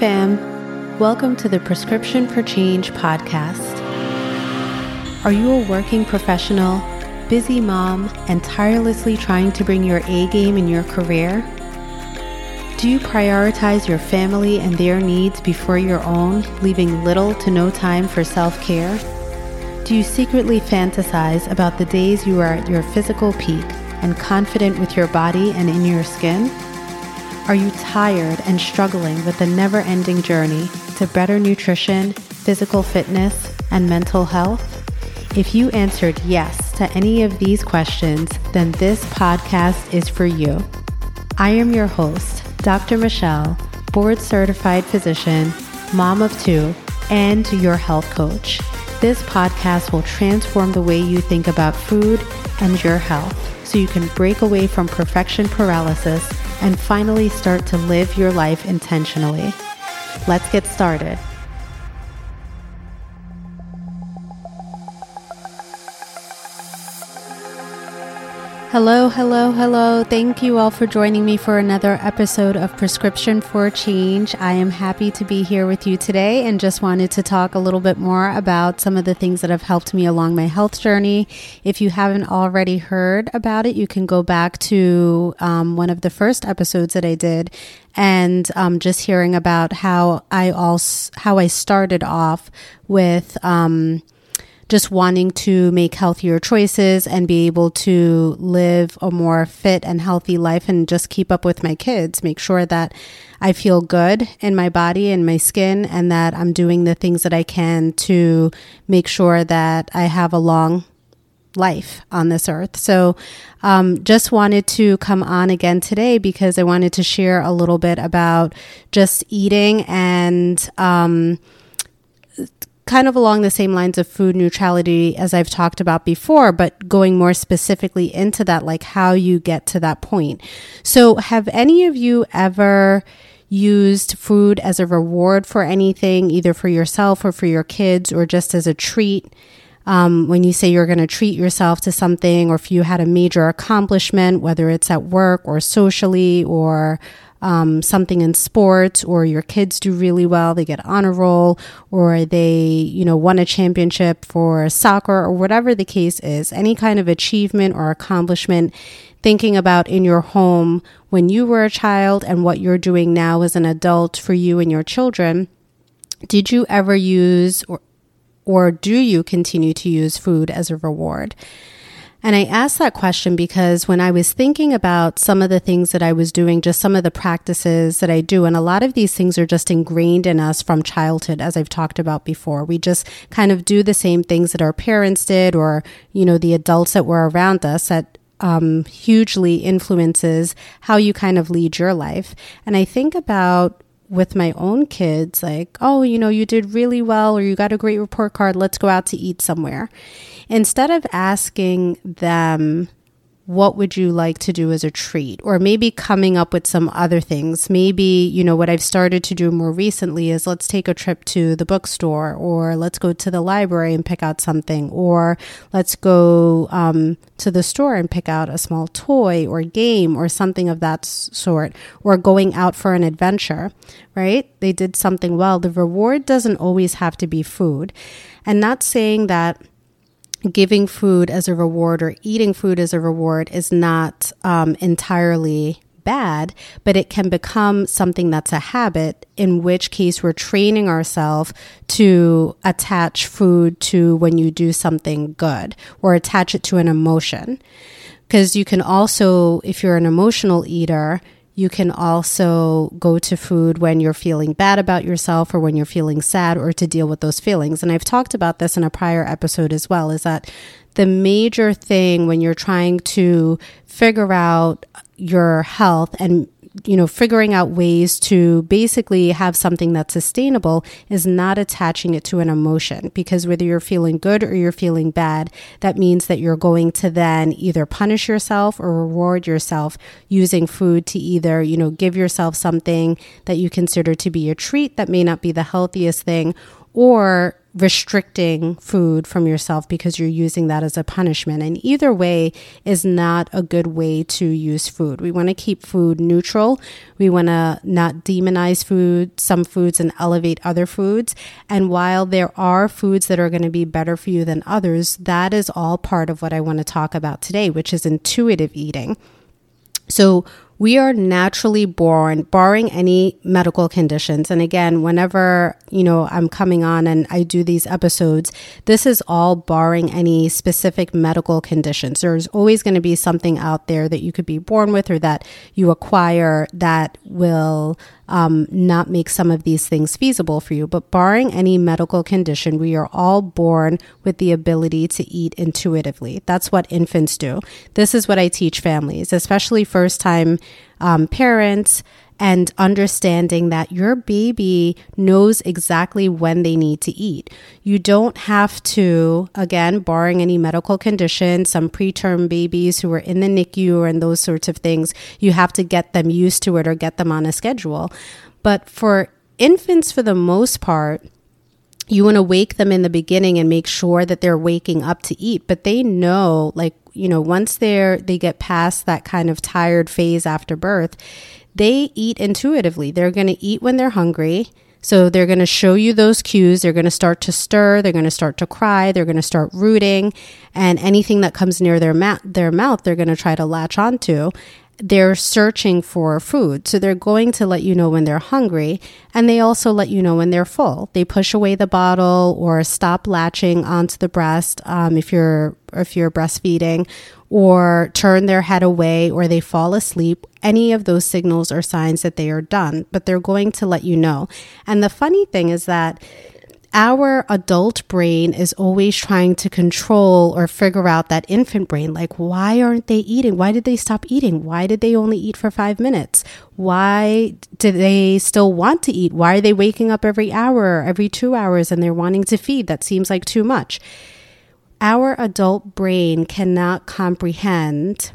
fam. Welcome to the Prescription for Change podcast. Are you a working professional, busy mom, and tirelessly trying to bring your A game in your career? Do you prioritize your family and their needs before your own, leaving little to no time for self care? Do you secretly fantasize about the days you are at your physical peak and confident with your body and in your skin? Are you tired and struggling with the never ending journey to better nutrition, physical fitness, and mental health? If you answered yes to any of these questions, then this podcast is for you. I am your host, Dr. Michelle, board certified physician, mom of two, and your health coach. This podcast will transform the way you think about food and your health so you can break away from perfection paralysis and finally start to live your life intentionally. Let's get started. Hello, hello, hello. Thank you all for joining me for another episode of Prescription for Change. I am happy to be here with you today and just wanted to talk a little bit more about some of the things that have helped me along my health journey. If you haven't already heard about it, you can go back to um, one of the first episodes that I did and um, just hearing about how I also how I started off with. Um, just wanting to make healthier choices and be able to live a more fit and healthy life and just keep up with my kids, make sure that I feel good in my body and my skin and that I'm doing the things that I can to make sure that I have a long life on this earth. So, um, just wanted to come on again today because I wanted to share a little bit about just eating and, um, kind of along the same lines of food neutrality as I've talked about before, but going more specifically into that, like how you get to that point. So, have any of you ever used food as a reward for anything, either for yourself or for your kids, or just as a treat? Um, when you say you're going to treat yourself to something, or if you had a major accomplishment, whether it's at work or socially or um, something in sports or your kids do really well, they get honor roll, or they, you know, won a championship for soccer or whatever the case is, any kind of achievement or accomplishment, thinking about in your home when you were a child and what you're doing now as an adult for you and your children. Did you ever use or, or do you continue to use food as a reward? And I asked that question because when I was thinking about some of the things that I was doing, just some of the practices that I do, and a lot of these things are just ingrained in us from childhood, as I've talked about before. We just kind of do the same things that our parents did or, you know, the adults that were around us that um, hugely influences how you kind of lead your life. And I think about with my own kids, like, oh, you know, you did really well or you got a great report card, let's go out to eat somewhere. Instead of asking them, what would you like to do as a treat? Or maybe coming up with some other things. Maybe, you know, what I've started to do more recently is let's take a trip to the bookstore, or let's go to the library and pick out something, or let's go um, to the store and pick out a small toy or game or something of that sort, or going out for an adventure, right? They did something well. The reward doesn't always have to be food. And not saying that giving food as a reward or eating food as a reward is not um, entirely bad, but it can become something that's a habit, in which case we're training ourselves to attach food to when you do something good or attach it to an emotion. Because you can also, if you're an emotional eater, you can also go to food when you're feeling bad about yourself or when you're feeling sad or to deal with those feelings. And I've talked about this in a prior episode as well is that the major thing when you're trying to figure out your health and you know, figuring out ways to basically have something that's sustainable is not attaching it to an emotion. Because whether you're feeling good or you're feeling bad, that means that you're going to then either punish yourself or reward yourself using food to either, you know, give yourself something that you consider to be a treat that may not be the healthiest thing or restricting food from yourself because you're using that as a punishment. And either way is not a good way to use food. We want to keep food neutral. We want to not demonize food, some foods, and elevate other foods. And while there are foods that are going to be better for you than others, that is all part of what I want to talk about today, which is intuitive eating. So, we are naturally born, barring any medical conditions. And again, whenever, you know, I'm coming on and I do these episodes, this is all barring any specific medical conditions. There's always going to be something out there that you could be born with or that you acquire that will um, not make some of these things feasible for you. But barring any medical condition, we are all born with the ability to eat intuitively. That's what infants do. This is what I teach families, especially first time um, parents and understanding that your baby knows exactly when they need to eat. You don't have to, again, barring any medical condition, some preterm babies who are in the NICU and those sorts of things, you have to get them used to it or get them on a schedule. But for infants, for the most part, you want to wake them in the beginning and make sure that they're waking up to eat but they know like you know once they're they get past that kind of tired phase after birth they eat intuitively. They're going to eat when they're hungry. So they're going to show you those cues. They're going to start to stir. They're going to start to cry. They're going to start rooting, and anything that comes near their ma- their mouth, they're going to try to latch onto they're searching for food. So they're going to let you know when they're hungry and they also let you know when they're full. They push away the bottle or stop latching onto the breast um, if you're if you're breastfeeding or turn their head away or they fall asleep. Any of those signals are signs that they are done, but they're going to let you know. And the funny thing is that our adult brain is always trying to control or figure out that infant brain. Like, why aren't they eating? Why did they stop eating? Why did they only eat for five minutes? Why do they still want to eat? Why are they waking up every hour, every two hours, and they're wanting to feed? That seems like too much. Our adult brain cannot comprehend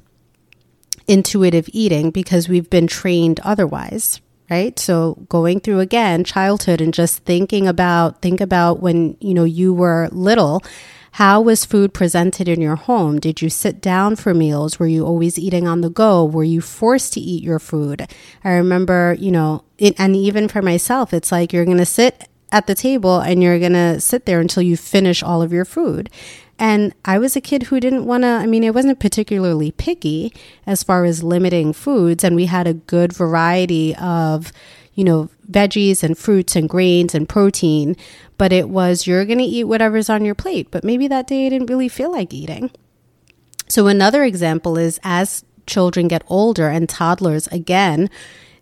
intuitive eating because we've been trained otherwise, right? So going through again childhood and just thinking about think about when you know you were little how was food presented in your home? Did you sit down for meals? Were you always eating on the go? Were you forced to eat your food? I remember you know it, and even for myself it's like you're going to sit at the table and you're going to sit there until you finish all of your food and I was a kid who didn't want to, I mean, I wasn't particularly picky as far as limiting foods. And we had a good variety of, you know, veggies and fruits and grains and protein. But it was, you're going to eat whatever's on your plate. But maybe that day I didn't really feel like eating. So another example is as children get older and toddlers, again,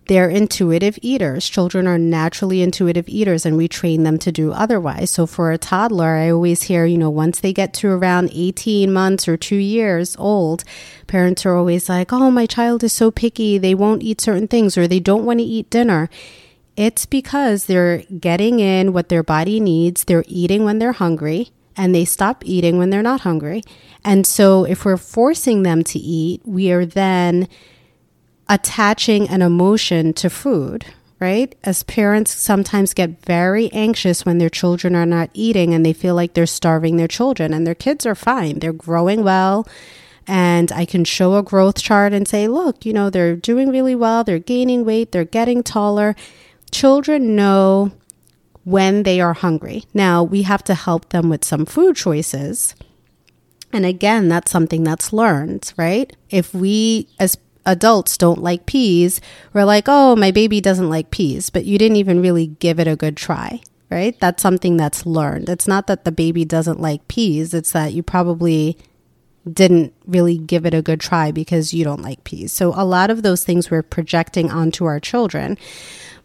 they're intuitive eaters. Children are naturally intuitive eaters, and we train them to do otherwise. So, for a toddler, I always hear, you know, once they get to around 18 months or two years old, parents are always like, oh, my child is so picky. They won't eat certain things or they don't want to eat dinner. It's because they're getting in what their body needs, they're eating when they're hungry and they stop eating when they're not hungry. And so if we're forcing them to eat, we are then attaching an emotion to food, right? As parents sometimes get very anxious when their children are not eating and they feel like they're starving their children and their kids are fine. They're growing well. And I can show a growth chart and say, look, you know, they're doing really well. They're gaining weight. They're getting taller. Children know when they are hungry. Now, we have to help them with some food choices. And again, that's something that's learned, right? If we, as adults don't like peas, we're like, oh, my baby doesn't like peas, but you didn't even really give it a good try, right? That's something that's learned. It's not that the baby doesn't like peas, it's that you probably didn't really give it a good try because you don't like peas. So a lot of those things we're projecting onto our children.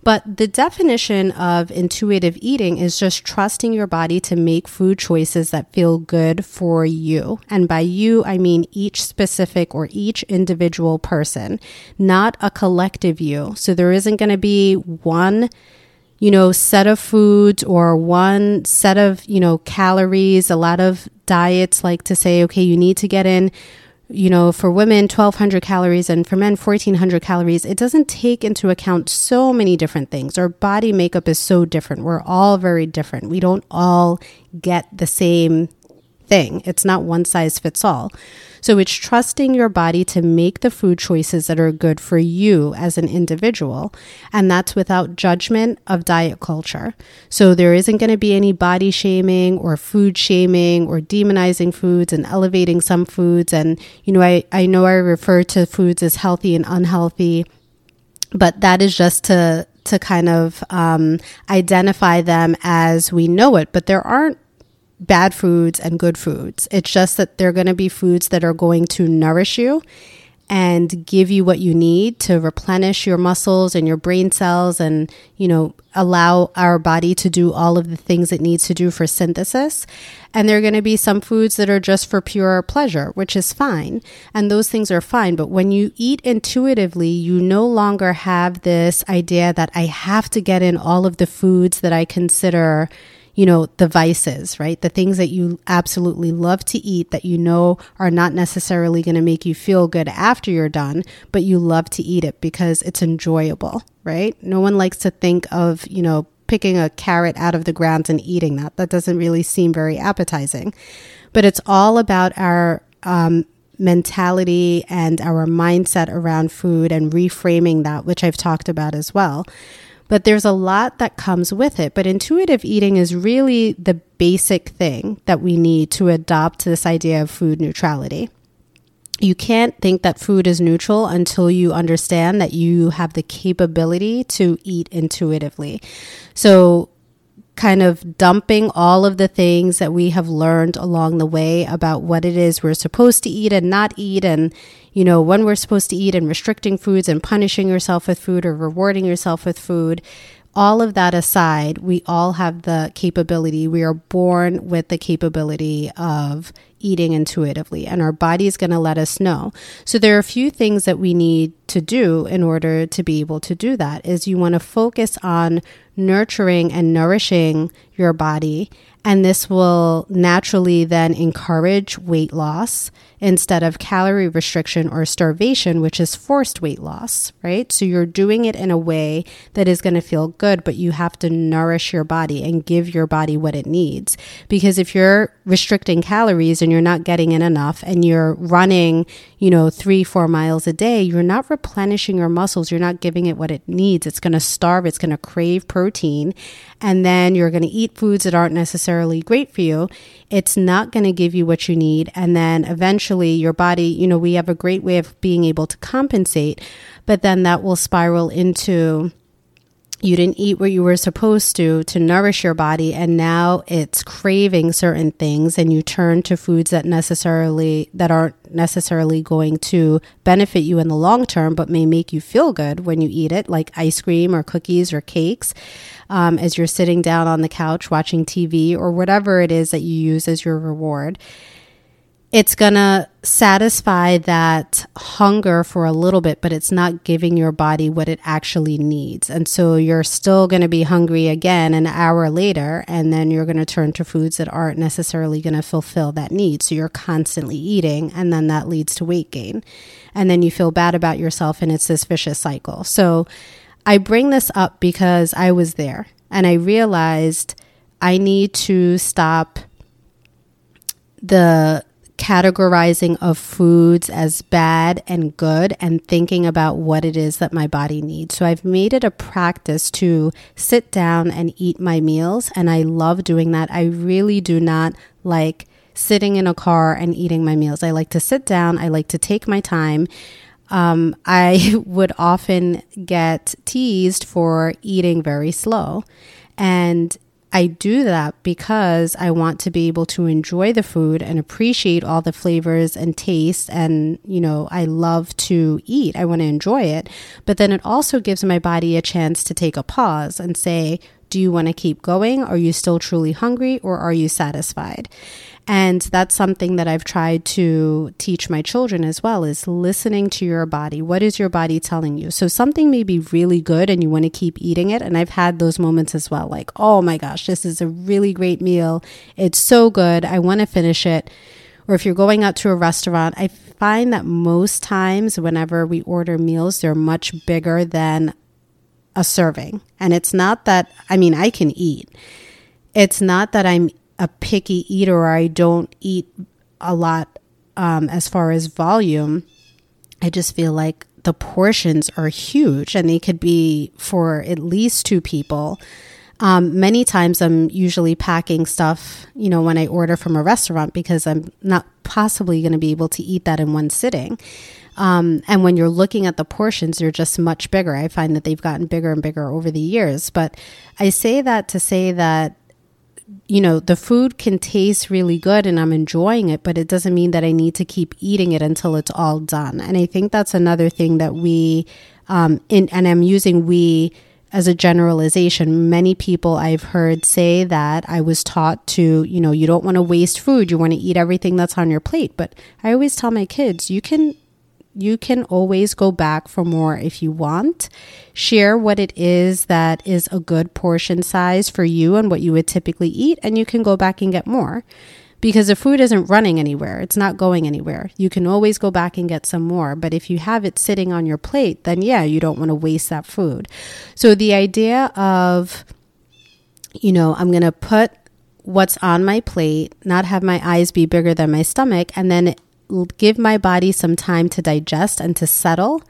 But the definition of intuitive eating is just trusting your body to make food choices that feel good for you. And by you, I mean each specific or each individual person, not a collective you. So there isn't going to be one you know, set of foods or one set of, you know, calories. A lot of diets like to say, okay, you need to get in you know, for women, 1200 calories and for men, 1400 calories. It doesn't take into account so many different things. Our body makeup is so different. We're all very different. We don't all get the same thing. It's not one size fits all. So it's trusting your body to make the food choices that are good for you as an individual. And that's without judgment of diet culture. So there isn't going to be any body shaming or food shaming or demonizing foods and elevating some foods. And, you know, I, I know I refer to foods as healthy and unhealthy, but that is just to to kind of um, identify them as we know it. But there aren't bad foods and good foods. It's just that they're going to be foods that are going to nourish you and give you what you need to replenish your muscles and your brain cells and, you know, allow our body to do all of the things it needs to do for synthesis. And there are going to be some foods that are just for pure pleasure, which is fine. And those things are fine. But when you eat intuitively, you no longer have this idea that I have to get in all of the foods that I consider you know, the vices, right? The things that you absolutely love to eat that you know are not necessarily going to make you feel good after you're done, but you love to eat it because it's enjoyable, right? No one likes to think of, you know, picking a carrot out of the ground and eating that. That doesn't really seem very appetizing. But it's all about our um, mentality and our mindset around food and reframing that, which I've talked about as well. But there's a lot that comes with it. But intuitive eating is really the basic thing that we need to adopt this idea of food neutrality. You can't think that food is neutral until you understand that you have the capability to eat intuitively. So, kind of dumping all of the things that we have learned along the way about what it is we're supposed to eat and not eat and you know when we're supposed to eat and restricting foods and punishing yourself with food or rewarding yourself with food all of that aside, we all have the capability. We are born with the capability of eating intuitively, and our body is going to let us know. So, there are a few things that we need to do in order to be able to do that. Is you want to focus on nurturing and nourishing your body and this will naturally then encourage weight loss instead of calorie restriction or starvation, which is forced weight loss, right? So you're doing it in a way that is going to feel good, but you have to nourish your body and give your body what it needs. Because if you're restricting calories and you're not getting in enough and you're running, you know, three, four miles a day, you're not replenishing your muscles. You're not giving it what it needs. It's going to starve. It's going to crave protein. And then you're going to eat foods that aren't necessarily great for you. It's not going to give you what you need. And then eventually your body, you know, we have a great way of being able to compensate, but then that will spiral into you didn't eat what you were supposed to to nourish your body and now it's craving certain things and you turn to foods that necessarily that aren't necessarily going to benefit you in the long term but may make you feel good when you eat it like ice cream or cookies or cakes um, as you're sitting down on the couch watching tv or whatever it is that you use as your reward it's going to satisfy that hunger for a little bit, but it's not giving your body what it actually needs. And so you're still going to be hungry again an hour later, and then you're going to turn to foods that aren't necessarily going to fulfill that need. So you're constantly eating, and then that leads to weight gain. And then you feel bad about yourself, and it's this vicious cycle. So I bring this up because I was there and I realized I need to stop the categorizing of foods as bad and good and thinking about what it is that my body needs. So I've made it a practice to sit down and eat my meals, and I love doing that. I really do not like sitting in a car and eating my meals. I like to sit down, I like to take my time. Um, I would often get teased for eating very slow. And I do that because I want to be able to enjoy the food and appreciate all the flavors and taste. And, you know, I love to eat, I want to enjoy it. But then it also gives my body a chance to take a pause and say, do you want to keep going? Are you still truly hungry or are you satisfied? And that's something that I've tried to teach my children as well is listening to your body. What is your body telling you? So something may be really good and you want to keep eating it. And I've had those moments as well. Like, oh my gosh, this is a really great meal. It's so good. I want to finish it. Or if you're going out to a restaurant, I find that most times, whenever we order meals, they're much bigger than a serving. And it's not that, I mean, I can eat. It's not that I'm a picky eater or I don't eat a lot um, as far as volume. I just feel like the portions are huge and they could be for at least two people. Um, many times I'm usually packing stuff, you know, when I order from a restaurant because I'm not possibly going to be able to eat that in one sitting. Um, and when you're looking at the portions, they're just much bigger. I find that they've gotten bigger and bigger over the years. But I say that to say that, you know, the food can taste really good and I'm enjoying it, but it doesn't mean that I need to keep eating it until it's all done. And I think that's another thing that we, um, in, and I'm using we as a generalization, many people I've heard say that I was taught to, you know, you don't want to waste food, you want to eat everything that's on your plate. But I always tell my kids, you can you can always go back for more if you want. Share what it is that is a good portion size for you and what you would typically eat, and you can go back and get more because the food isn't running anywhere. It's not going anywhere. You can always go back and get some more. But if you have it sitting on your plate, then yeah, you don't want to waste that food. So the idea of, you know, I'm going to put what's on my plate, not have my eyes be bigger than my stomach, and then give my body some time to digest and to settle.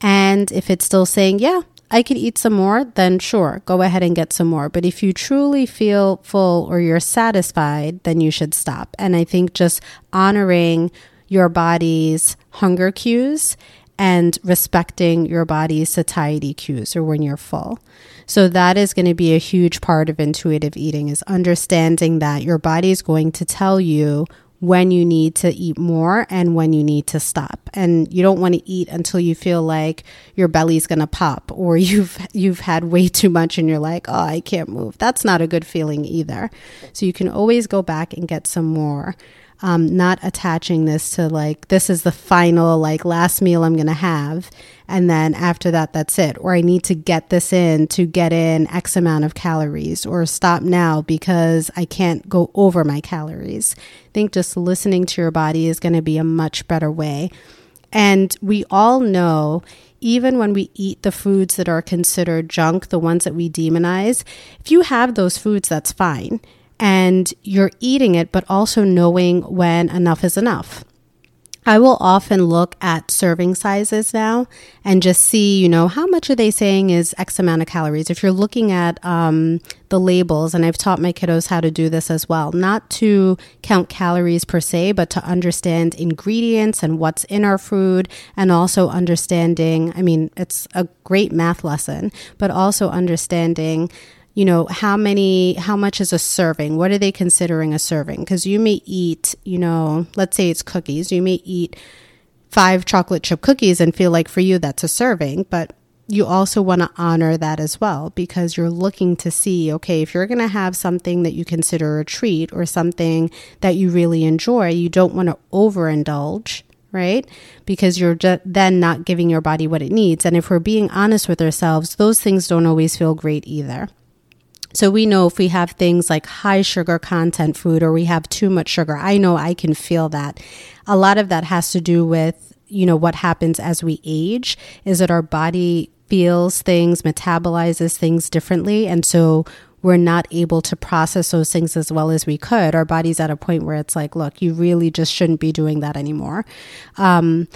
And if it's still saying, yeah, I could eat some more, then sure, go ahead and get some more. But if you truly feel full or you're satisfied, then you should stop. And I think just honoring your body's hunger cues and respecting your body's satiety cues or when you're full. So that is going to be a huge part of intuitive eating is understanding that your body is going to tell you when you need to eat more and when you need to stop. And you don't want to eat until you feel like your belly's going to pop or you've you've had way too much and you're like, "Oh, I can't move." That's not a good feeling either. So you can always go back and get some more um, not attaching this to like this is the final like last meal i'm to have and then after that that's it. Or i need to get this in to get in x amount of calories or stop now because i can't go over my calories. I think just listening to your body is going to be a much better way. And we all know even when we eat the foods that are considered junk the ones that we demonize if you have those foods that's fine. And you're eating it, but also knowing when enough is enough. I will often look at serving sizes now and just see, you know, how much are they saying is X amount of calories. If you're looking at um, the labels, and I've taught my kiddos how to do this as well, not to count calories per se, but to understand ingredients and what's in our food, and also understanding, I mean, it's a great math lesson, but also understanding you know how many how much is a serving what are they considering a serving because you may eat you know let's say it's cookies you may eat five chocolate chip cookies and feel like for you that's a serving but you also want to honor that as well because you're looking to see okay if you're going to have something that you consider a treat or something that you really enjoy you don't want to overindulge right? Because you're then not giving your body what it needs. And if we're being honest with ourselves, those things don't always feel great either. So we know if we have things like high sugar content food or we have too much sugar, I know I can feel that. A lot of that has to do with, you know, what happens as we age is that our body feels things, metabolizes things differently. And so we're not able to process those things as well as we could. Our body's at a point where it's like, look, you really just shouldn't be doing that anymore. Um,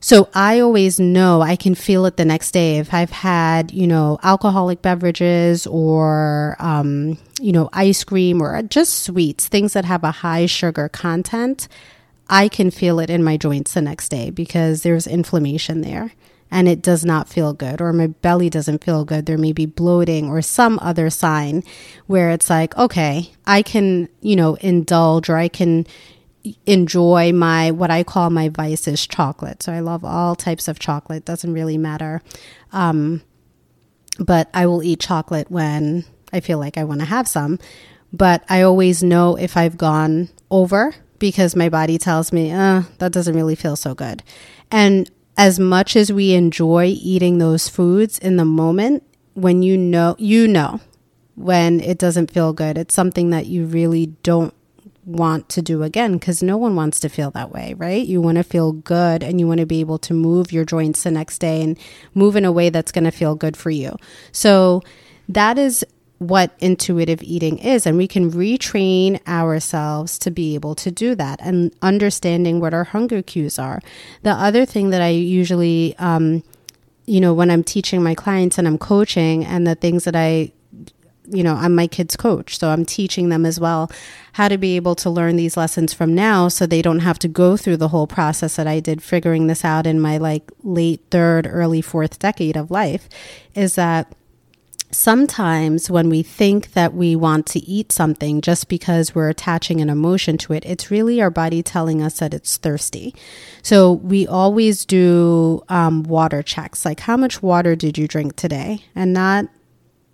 so I always know I can feel it the next day if I've had, you know, alcoholic beverages or, um, you know, ice cream or just sweets, things that have a high sugar content. I can feel it in my joints the next day because there's inflammation there and it does not feel good or my belly doesn't feel good. There may be bloating or some other sign where it's like, okay, I can, you know, indulge or I can, enjoy my what I call my vices chocolate. So I love all types of chocolate. Doesn't really matter. Um, but I will eat chocolate when I feel like I want to have some. But I always know if I've gone over because my body tells me, uh, that doesn't really feel so good. And as much as we enjoy eating those foods in the moment, when you know, you know, when it doesn't feel good, it's something that you really don't want to do again because no one wants to feel that way, right? You want to feel good and you want to be able to move your joints the next day and move in a way that's going to feel good for you. So that is what intuitive eating is. And we can retrain ourselves to be able to do that and understanding what our hunger cues are. The other thing that I usually, um, you know, when I'm teaching my clients and I'm coaching, and the things that I you know, I'm my kids' coach, so I'm teaching them as well how to be able to learn these lessons from now so they don't have to go through the whole process that I did figuring this out in my like late third, early fourth decade of life. Is that sometimes when we think that we want to eat something just because we're attaching an emotion to it, it's really our body telling us that it's thirsty. So we always do um, water checks like, how much water did you drink today? And not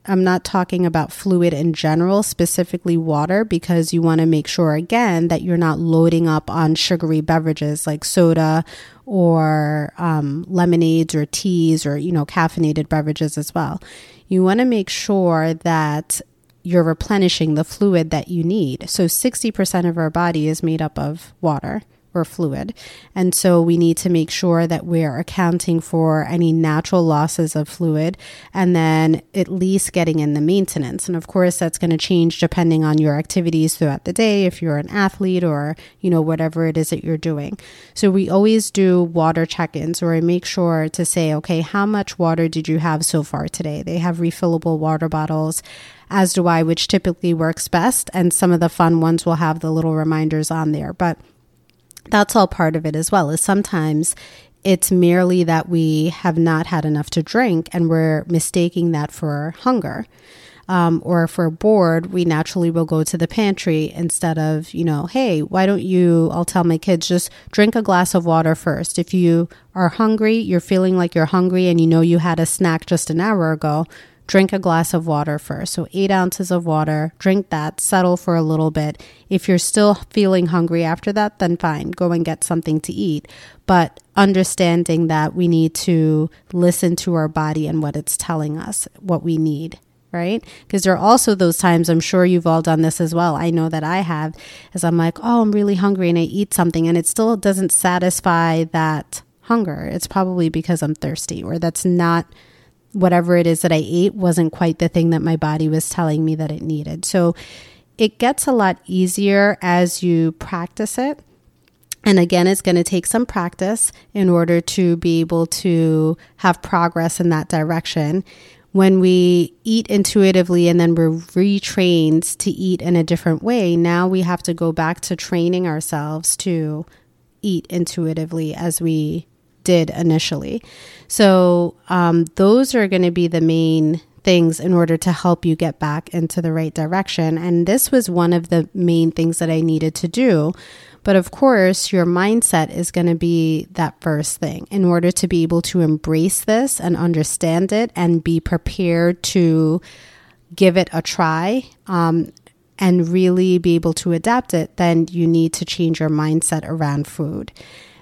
I'm not talking about fluid in general, specifically water, because you want to make sure again that you're not loading up on sugary beverages like soda or um, lemonades or teas or, you know, caffeinated beverages as well. You want to make sure that you're replenishing the fluid that you need. So 60% of our body is made up of water or fluid. And so we need to make sure that we're accounting for any natural losses of fluid and then at least getting in the maintenance. And of course, that's going to change depending on your activities throughout the day, if you're an athlete or, you know, whatever it is that you're doing. So we always do water check ins where I make sure to say, okay, how much water did you have so far today? They have refillable water bottles as do I, which typically works best. And some of the fun ones will have the little reminders on there. But that's all part of it as well. Is sometimes it's merely that we have not had enough to drink and we're mistaking that for hunger. Um, or if we're bored, we naturally will go to the pantry instead of, you know, hey, why don't you? I'll tell my kids just drink a glass of water first. If you are hungry, you're feeling like you're hungry and you know you had a snack just an hour ago, drink a glass of water first. So, eight ounces of water, drink that, settle for a little bit. If you're still feeling hungry after that, then fine, go and get something to eat. But understanding that we need to listen to our body and what it's telling us, what we need. Right? Because there are also those times, I'm sure you've all done this as well. I know that I have, as I'm like, oh, I'm really hungry and I eat something and it still doesn't satisfy that hunger. It's probably because I'm thirsty or that's not whatever it is that I ate wasn't quite the thing that my body was telling me that it needed. So it gets a lot easier as you practice it. And again, it's going to take some practice in order to be able to have progress in that direction. When we eat intuitively and then we're retrained to eat in a different way, now we have to go back to training ourselves to eat intuitively as we did initially. So, um, those are going to be the main things in order to help you get back into the right direction. And this was one of the main things that I needed to do. But of course, your mindset is going to be that first thing in order to be able to embrace this and understand it and be prepared to give it a try. Um, and really be able to adapt it, then you need to change your mindset around food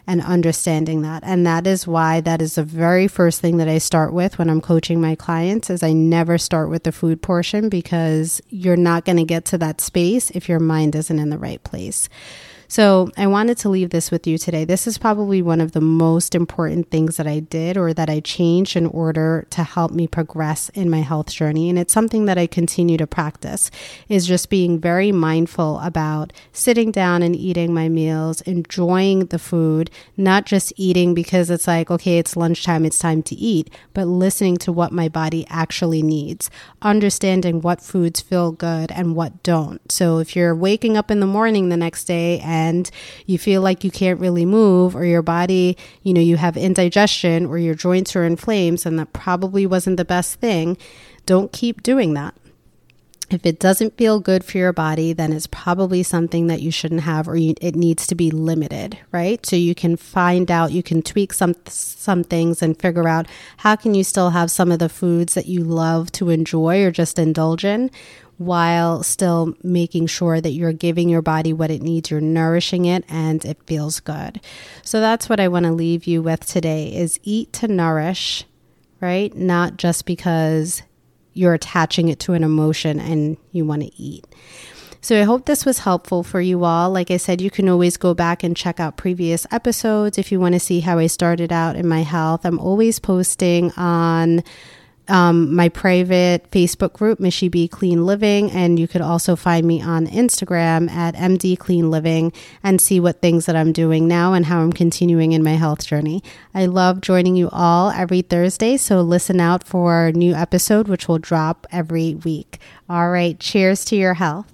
and understanding that. And that is why that is the very first thing that I start with when I'm coaching my clients is I never start with the food portion because you're not going to get to that space if your mind isn't in the right place. So I wanted to leave this with you today. This is probably one of the most important things that I did or that I changed in order to help me progress in my health journey. And it's something that I continue to practice is just being very mindful about sitting down and eating my meals, enjoying the food, not just eating because it's like, okay, it's lunchtime, it's time to eat, but listening to what my body actually needs, understanding what foods feel good and what don't. So if you're waking up in the morning the next day and and you feel like you can't really move or your body, you know, you have indigestion or your joints are in flames and that probably wasn't the best thing, don't keep doing that. If it doesn't feel good for your body, then it's probably something that you shouldn't have or you, it needs to be limited, right? So you can find out, you can tweak some some things and figure out how can you still have some of the foods that you love to enjoy or just indulge in while still making sure that you're giving your body what it needs, you're nourishing it and it feels good. So that's what I want to leave you with today is eat to nourish, right? Not just because you're attaching it to an emotion and you want to eat. So I hope this was helpful for you all. Like I said, you can always go back and check out previous episodes if you want to see how I started out in my health. I'm always posting on um, my private Facebook group, Michy Bee Clean Living, and you could also find me on Instagram at MD Clean Living and see what things that I'm doing now and how I'm continuing in my health journey. I love joining you all every Thursday, so listen out for a new episode, which will drop every week. All right, cheers to your health.